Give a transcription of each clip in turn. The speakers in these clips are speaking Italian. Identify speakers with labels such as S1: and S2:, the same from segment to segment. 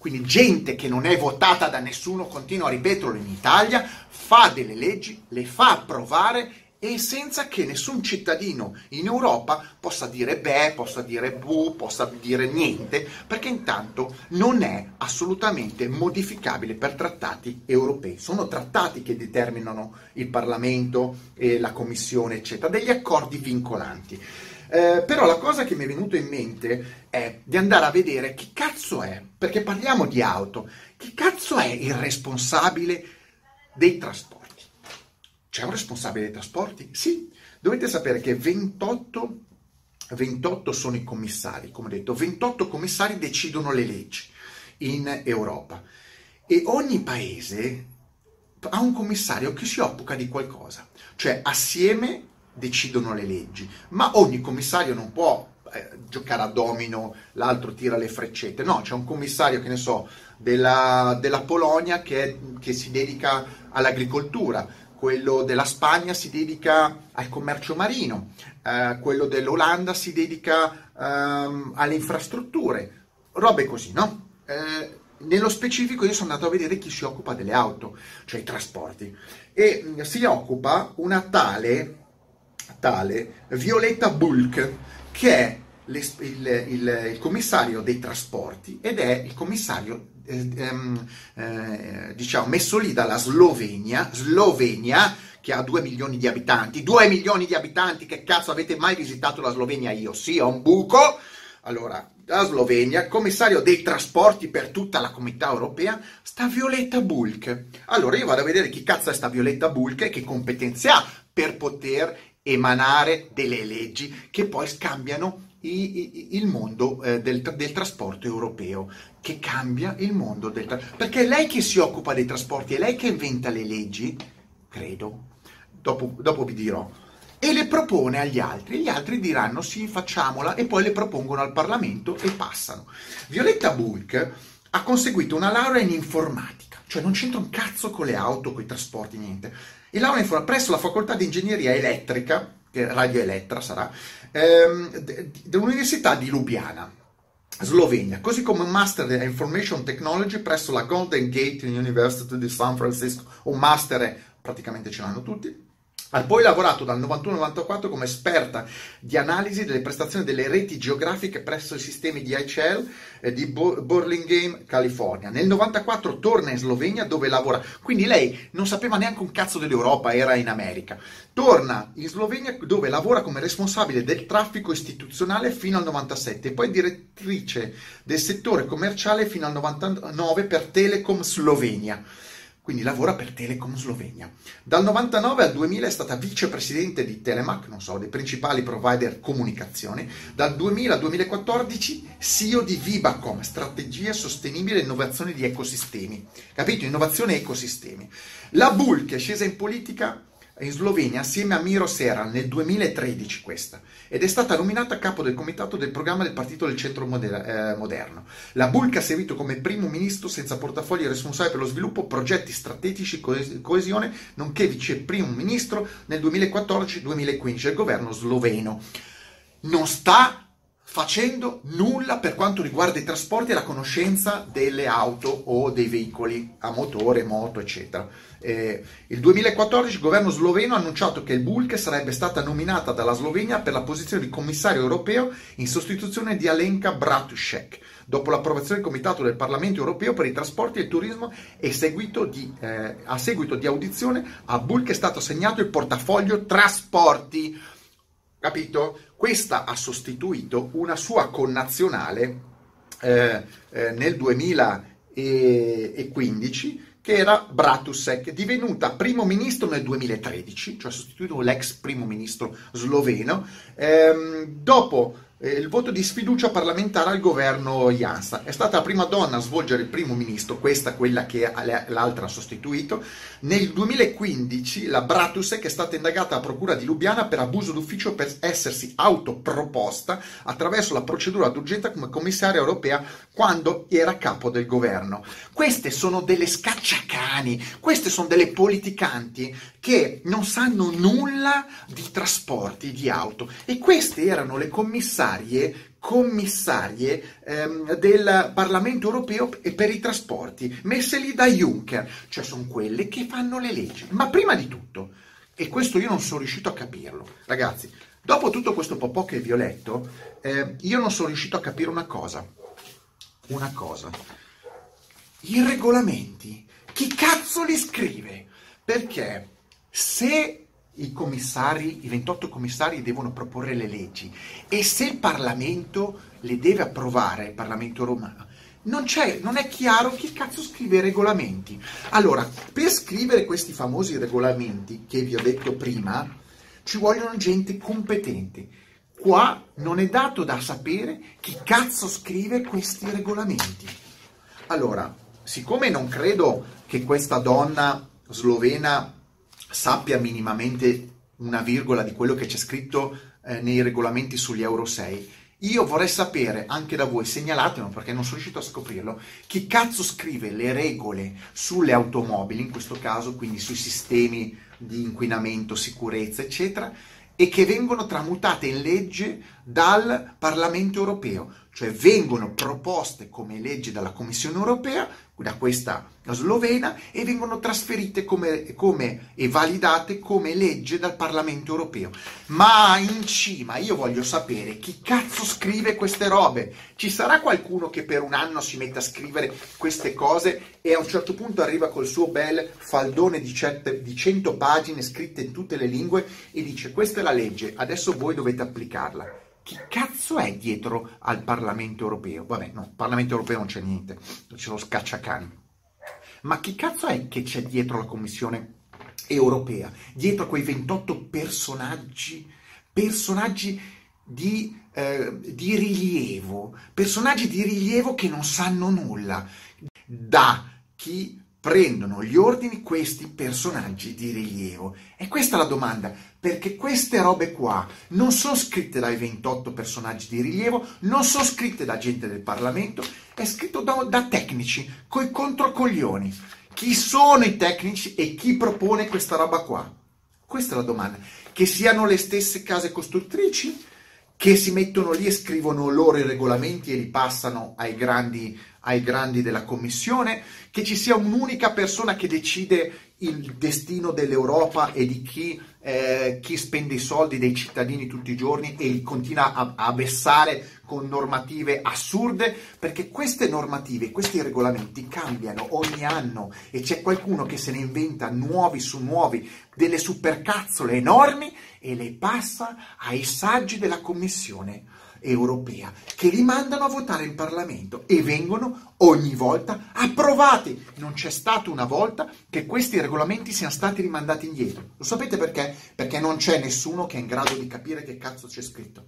S1: quindi gente che non è votata da nessuno, continua a ripeterlo in Italia, fa delle leggi, le fa approvare e senza che nessun cittadino in Europa possa dire beh, possa dire bu, possa dire niente, perché intanto non è assolutamente modificabile per trattati europei. Sono trattati che determinano il Parlamento, e la Commissione, eccetera, degli accordi vincolanti. Eh, però la cosa che mi è venuta in mente è di andare a vedere chi cazzo è, perché parliamo di auto, chi cazzo è il responsabile dei trasporti? C'è un responsabile dei trasporti? Sì. Dovete sapere che 28, 28 sono i commissari, come ho detto, 28 commissari decidono le leggi in Europa e ogni paese ha un commissario che si occupa di qualcosa, cioè assieme decidono le leggi, ma ogni commissario non può eh, giocare a domino, l'altro tira le freccette, no, c'è un commissario, che ne so, della, della Polonia che, che si dedica all'agricoltura, quello della Spagna si dedica al commercio marino, eh, quello dell'Olanda si dedica ehm, alle infrastrutture, robe così, no? Eh, nello specifico io sono andato a vedere chi si occupa delle auto, cioè i trasporti, e mm, si occupa una tale tale Violetta Bulk, che è il, il, il, commissario dei trasporti ed è il commissario eh, ehm, eh, diciamo messo lì dalla Slovenia, Slovenia che ha 2 milioni di abitanti, 2 milioni di abitanti, che cazzo avete mai visitato la Slovenia? Io sì, ho un buco. Allora, la Slovenia, commissario dei trasporti per tutta la comunità europea, sta Violetta Bulk. Allora io vado a vedere chi cazzo è sta Violetta Bulk e che competenze ha per poter emanare delle leggi che poi scambiano i, i, il mondo eh, del, del, trasporto europeo, che cambia il mondo del trasporto. Perché è lei che si occupa dei trasporti, è lei che inventa le leggi, credo, dopo, dopo vi dirò, e le propone agli altri. Gli altri diranno sì, facciamola, e poi le propongono al Parlamento e passano. Violetta Bulk ha conseguito una laurea in informatica, cioè non c'entra un cazzo con le auto, con i trasporti, niente. E laurea presso la facoltà di ingegneria elettrica, che Radio Elettra sarà, ehm, dell'Università di Lubiana. Slovenia, così come un Master in Information Technology presso la Golden Gate University di San Francisco, un master praticamente ce l'hanno tutti, ha poi lavorato dal 91-94 come esperta di analisi delle prestazioni delle reti geografiche presso i sistemi di ICL eh, di Burlingame, California. Nel 94 torna in Slovenia dove lavora. Quindi lei non sapeva neanche un cazzo dell'Europa, era in America. Torna in Slovenia dove lavora come responsabile del traffico istituzionale fino al 97 e poi direttrice del settore commerciale fino al 99 per Telecom Slovenia quindi lavora per Telecom Slovenia. Dal 99 al 2000 è stata vicepresidente di Telemac, non so, dei principali provider comunicazione. Dal 2000 al 2014 CEO di Vibacom, strategia sostenibile e innovazione di ecosistemi. Capito? Innovazione e ecosistemi. La Bull che è scesa in politica in Slovenia assieme a Miro Seran nel 2013 questa ed è stata nominata capo del comitato del programma del partito del centro moder- eh, moderno. La Bulca ha servito come primo ministro senza portafogli responsabile per lo sviluppo, progetti strategici e coesione, nonché vice primo ministro nel 2014-2015 del governo sloveno. Non sta facendo nulla per quanto riguarda i trasporti e la conoscenza delle auto o dei veicoli a motore, moto, eccetera. Eh, il 2014 il governo sloveno ha annunciato che il Bulke sarebbe stata nominata dalla Slovenia per la posizione di commissario europeo in sostituzione di Alenka Bratusek, dopo l'approvazione del Comitato del Parlamento europeo per i trasporti e il turismo e seguito di, eh, a seguito di audizione a Bulke è stato assegnato il portafoglio trasporti capito? Questa ha sostituito una sua connazionale eh, eh, nel 2015 che era Bratusek, divenuta primo ministro nel 2013, cioè ha sostituito l'ex primo ministro sloveno, ehm, dopo il voto di sfiducia parlamentare al governo Jansa. È stata la prima donna a svolgere il primo ministro, questa quella che l'altra ha sostituito. Nel 2015 la Bratusek è stata indagata a procura di Lubiana per abuso d'ufficio per essersi autoproposta attraverso la procedura d'urgenza come commissaria europea quando era capo del governo. Queste sono delle scacciacani, queste sono delle politicanti che non sanno nulla di trasporti, di auto. E queste erano le commissarie commissarie ehm, del Parlamento europeo per i trasporti, messe lì da Juncker, cioè sono quelle che fanno le leggi. Ma prima di tutto, e questo io non sono riuscito a capirlo, ragazzi, dopo tutto questo po' che vi ho letto, eh, io non sono riuscito a capire una cosa una cosa. I regolamenti, chi cazzo li scrive? Perché se i commissari, i 28 commissari devono proporre le leggi e se il Parlamento le deve approvare, il Parlamento romano, non, non, è chiaro chi cazzo scrive i regolamenti. Allora, per scrivere questi famosi regolamenti che vi ho detto prima, ci vogliono gente competente Qua non è dato da sapere chi cazzo scrive questi regolamenti. Allora, siccome non credo che questa donna slovena sappia minimamente una virgola di quello che c'è scritto eh, nei regolamenti sugli Euro 6, io vorrei sapere anche da voi, segnalatelo perché non sono riuscito a scoprirlo, chi cazzo scrive le regole sulle automobili, in questo caso, quindi sui sistemi di inquinamento, sicurezza, eccetera, e che vengono tramutate in legge dal Parlamento europeo, cioè vengono proposte come legge dalla Commissione europea, da questa slovena, e vengono trasferite come, come, e validate come legge dal Parlamento europeo. Ma in cima io voglio sapere chi cazzo scrive queste robe. Ci sarà qualcuno che per un anno si mette a scrivere queste cose e a un certo punto arriva col suo bel faldone di, certe, di 100 pagine scritte in tutte le lingue e dice questa è la legge, adesso voi dovete applicarla chi cazzo è dietro al Parlamento europeo? Vabbè, no, Parlamento europeo non c'è niente, c'è lo scacciacani. Ma chi cazzo è che c'è dietro la Commissione europea? Dietro quei 28 personaggi, personaggi di, eh, di rilievo, personaggi di rilievo che non sanno nulla. Da chi prendono gli ordini questi personaggi di rilievo? E questa è la domanda, perché queste robe qua non sono scritte dai 28 personaggi di rilievo, non sono scritte da gente del Parlamento, è scritto da, da tecnici, coi controcoglioni. Chi sono i tecnici e chi propone questa roba qua? Questa è la domanda. Che siano le stesse case costruttrici? Che si mettono lì e scrivono loro i regolamenti e li passano ai grandi ai grandi della Commissione, che ci sia un'unica persona che decide il destino dell'Europa e di chi, eh, chi spende i soldi dei cittadini tutti i giorni e li continua a, a vessare con normative assurde, perché queste normative, questi regolamenti cambiano ogni anno e c'è qualcuno che se ne inventa nuovi su nuovi, delle supercazzole enormi e le passa ai saggi della Commissione europea che li mandano a votare in Parlamento e vengono ogni volta approvati. Non c'è stata una volta che questi regolamenti siano stati rimandati indietro. Lo sapete perché? Perché non c'è nessuno che è in grado di capire che cazzo c'è scritto.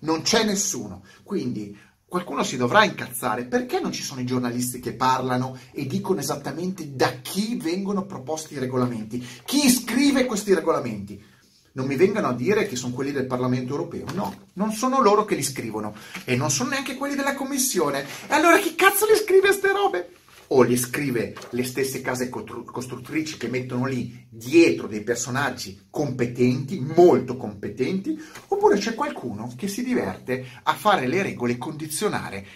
S1: Non c'è nessuno. Quindi qualcuno si dovrà incazzare. Perché non ci sono i giornalisti che parlano e dicono esattamente da chi vengono proposti i regolamenti? Chi scrive questi regolamenti? Non mi vengano a dire che sono quelli del Parlamento europeo. No, non sono loro che li scrivono e non sono neanche quelli della Commissione. E allora chi cazzo li scrive queste robe? O li scrive le stesse case costruttrici che mettono lì dietro dei personaggi competenti, molto competenti, oppure c'è qualcuno che si diverte a fare le regole e condizionare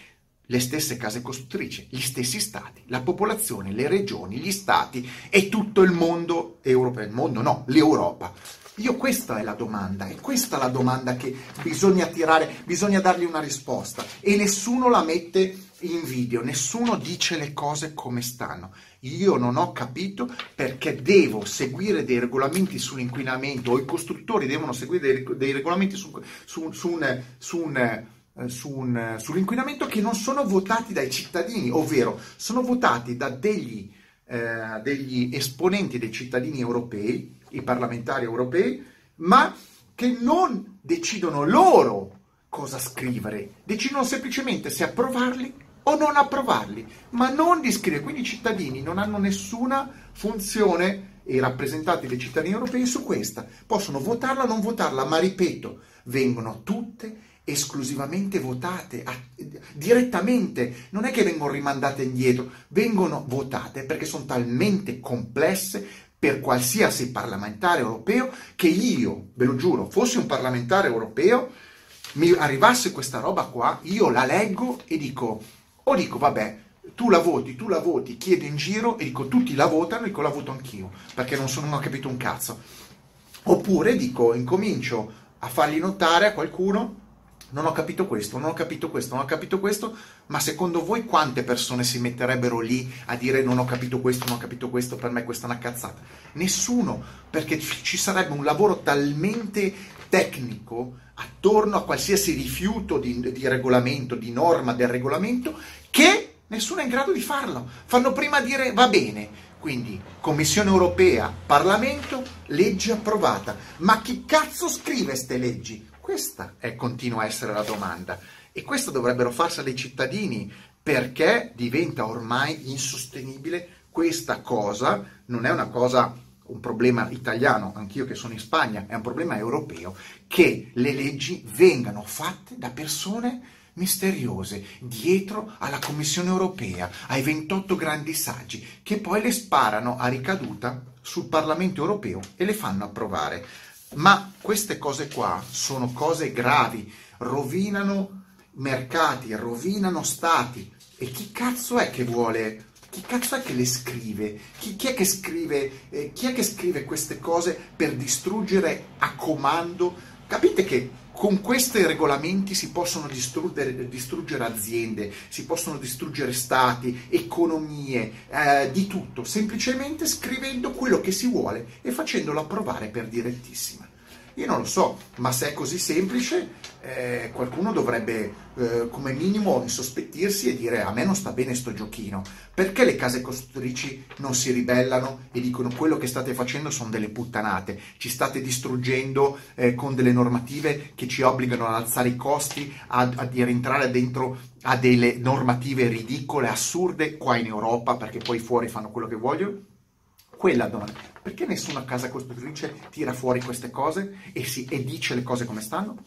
S1: le stesse case costruttrici, gli stessi stati, la popolazione, le regioni, gli stati e tutto il mondo europeo. Il mondo no, l'Europa. Io questa è la domanda, è questa la domanda che bisogna tirare, bisogna dargli una risposta e nessuno la mette in video, nessuno dice le cose come stanno. Io non ho capito perché devo seguire dei regolamenti sull'inquinamento o i costruttori devono seguire dei, dei regolamenti su, su, su, un, su un eh, un, sull'inquinamento che non sono votati dai cittadini, ovvero sono votati da degli, eh, degli esponenti dei cittadini europei i parlamentari europei, ma che non decidono loro cosa scrivere, decidono semplicemente se approvarli o non approvarli, ma non di scrivere. Quindi i cittadini non hanno nessuna funzione e i rappresentanti dei cittadini europei su questa. Possono votarla o non votarla, ma ripeto, vengono tutte esclusivamente votate a, direttamente, non è che vengono rimandate indietro, vengono votate perché sono talmente complesse per qualsiasi parlamentare europeo che io, ve lo giuro, fossi un parlamentare europeo, mi arrivasse questa roba qua, io la leggo e dico, o dico vabbè, tu la voti, tu la voti, chiedo in giro e dico tutti la votano e dico la voto anch'io, perché non, sono, non ho capito un cazzo. Oppure dico, incomincio a fargli notare a qualcuno non ho capito questo, non ho capito questo, non ho capito questo, ma secondo voi quante persone si metterebbero lì a dire non ho capito questo, non ho capito questo, per me questa è una cazzata? Nessuno, perché ci sarebbe un lavoro talmente tecnico attorno a qualsiasi rifiuto di, di regolamento, di norma del regolamento, che nessuno è in grado di farlo. Fanno prima dire va bene, quindi Commissione europea, Parlamento, legge approvata. Ma chi cazzo scrive queste leggi? Questa è, continua a essere la domanda e questo dovrebbero farsi dei cittadini perché diventa ormai insostenibile questa cosa, non è una cosa un problema italiano, anch'io che sono in Spagna, è un problema europeo, che le leggi vengano fatte da persone misteriose dietro alla Commissione europea, ai 28 grandi saggi, che poi le sparano a ricaduta sul Parlamento europeo e le fanno approvare. Ma queste cose qua sono cose gravi, rovinano mercati, rovinano stati. E chi cazzo è che vuole chi cazzo è che le scrive? Chi, chi, è, che scrive eh, chi è che scrive queste cose per distruggere a comando? Capite che con questi regolamenti si possono distruggere, distruggere aziende, si possono distruggere stati, economie, eh, di tutto, semplicemente scrivendo quello che si vuole e facendolo approvare per direttissima. Io non lo so, ma se è così semplice, eh, qualcuno dovrebbe eh, come minimo insospettirsi e dire a me non sta bene sto giochino. Perché le case costruttrici non si ribellano e dicono quello che state facendo sono delle puttanate, ci state distruggendo eh, con delle normative che ci obbligano ad alzare i costi, a, a rientrare dentro a delle normative ridicole, assurde qua in Europa, perché poi fuori fanno quello che vogliono? Quella perché nessuna casa costruttrice tira fuori queste cose e, si, e dice le cose come stanno?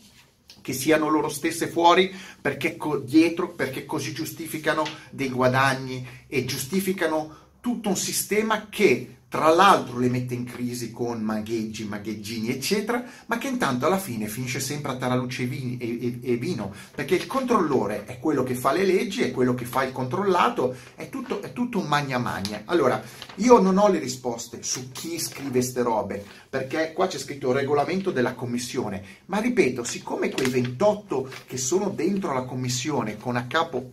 S1: Che siano loro stesse fuori perché co- dietro, perché così giustificano dei guadagni e giustificano tutto un sistema che tra l'altro le mette in crisi con magheggi, magheggini, eccetera, ma che intanto alla fine finisce sempre a taraluce e, e, e, vino, perché il controllore è quello che fa le leggi, è quello che fa il controllato, è tutto, è tutto un magna magna. Allora, io non ho le risposte su chi scrive queste robe, perché qua c'è scritto regolamento della commissione, ma ripeto, siccome quei 28 che sono dentro la commissione con a capo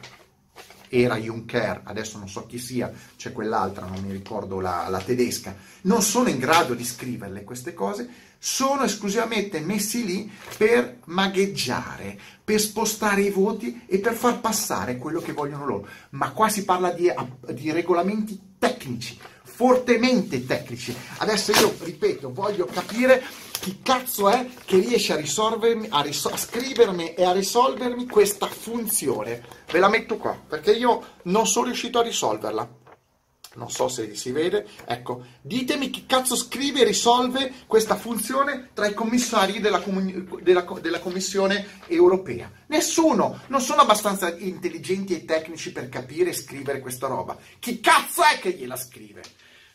S1: era Juncker, adesso non so chi sia, c'è quell'altra, non mi ricordo la, la, tedesca, non sono in grado di scriverle queste cose, sono esclusivamente messi lì per magheggiare, per spostare i voti e per far passare quello che vogliono loro. Ma qua si parla di, di regolamenti tecnici, fortemente tecnici. Adesso io, ripeto, voglio capire chi cazzo è che riesce a risolvermi, a, risol- a scrivermi e a risolvermi questa funzione. Ve la metto qua, perché io non sono riuscito a risolverla. Non so se si vede. Ecco, ditemi chi cazzo scrive e risolve questa funzione tra i commissari della, comun- della, della Commissione europea. Nessuno! Non sono abbastanza intelligenti e tecnici per capire e scrivere questa roba. Chi cazzo è che gliela scrive?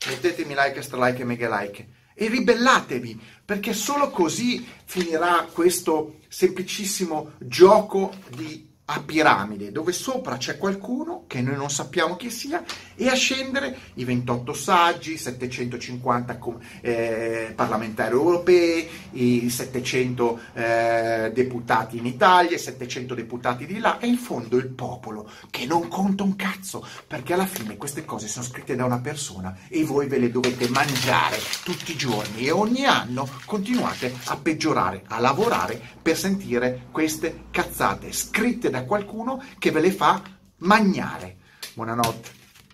S1: Mettetemi like, stralike e mega like. E ribellatevi, perché solo così finirà questo semplicissimo gioco di a piramide, dove sopra c'è qualcuno che noi non sappiamo chi sia, e a scendere i 28 saggi, i 750 eh, parlamentari europei, i 700 eh, deputati in Italia, i 700 deputati di là, e in fondo il popolo, che non conta un cazzo, perché alla fine queste cose sono scritte da una persona e voi ve le dovete mangiare tutti i giorni e ogni anno continuate a peggiorare, a lavorare per sentire queste cazzate scritte da qualcuno che ve le fa magnare. Buonanotte.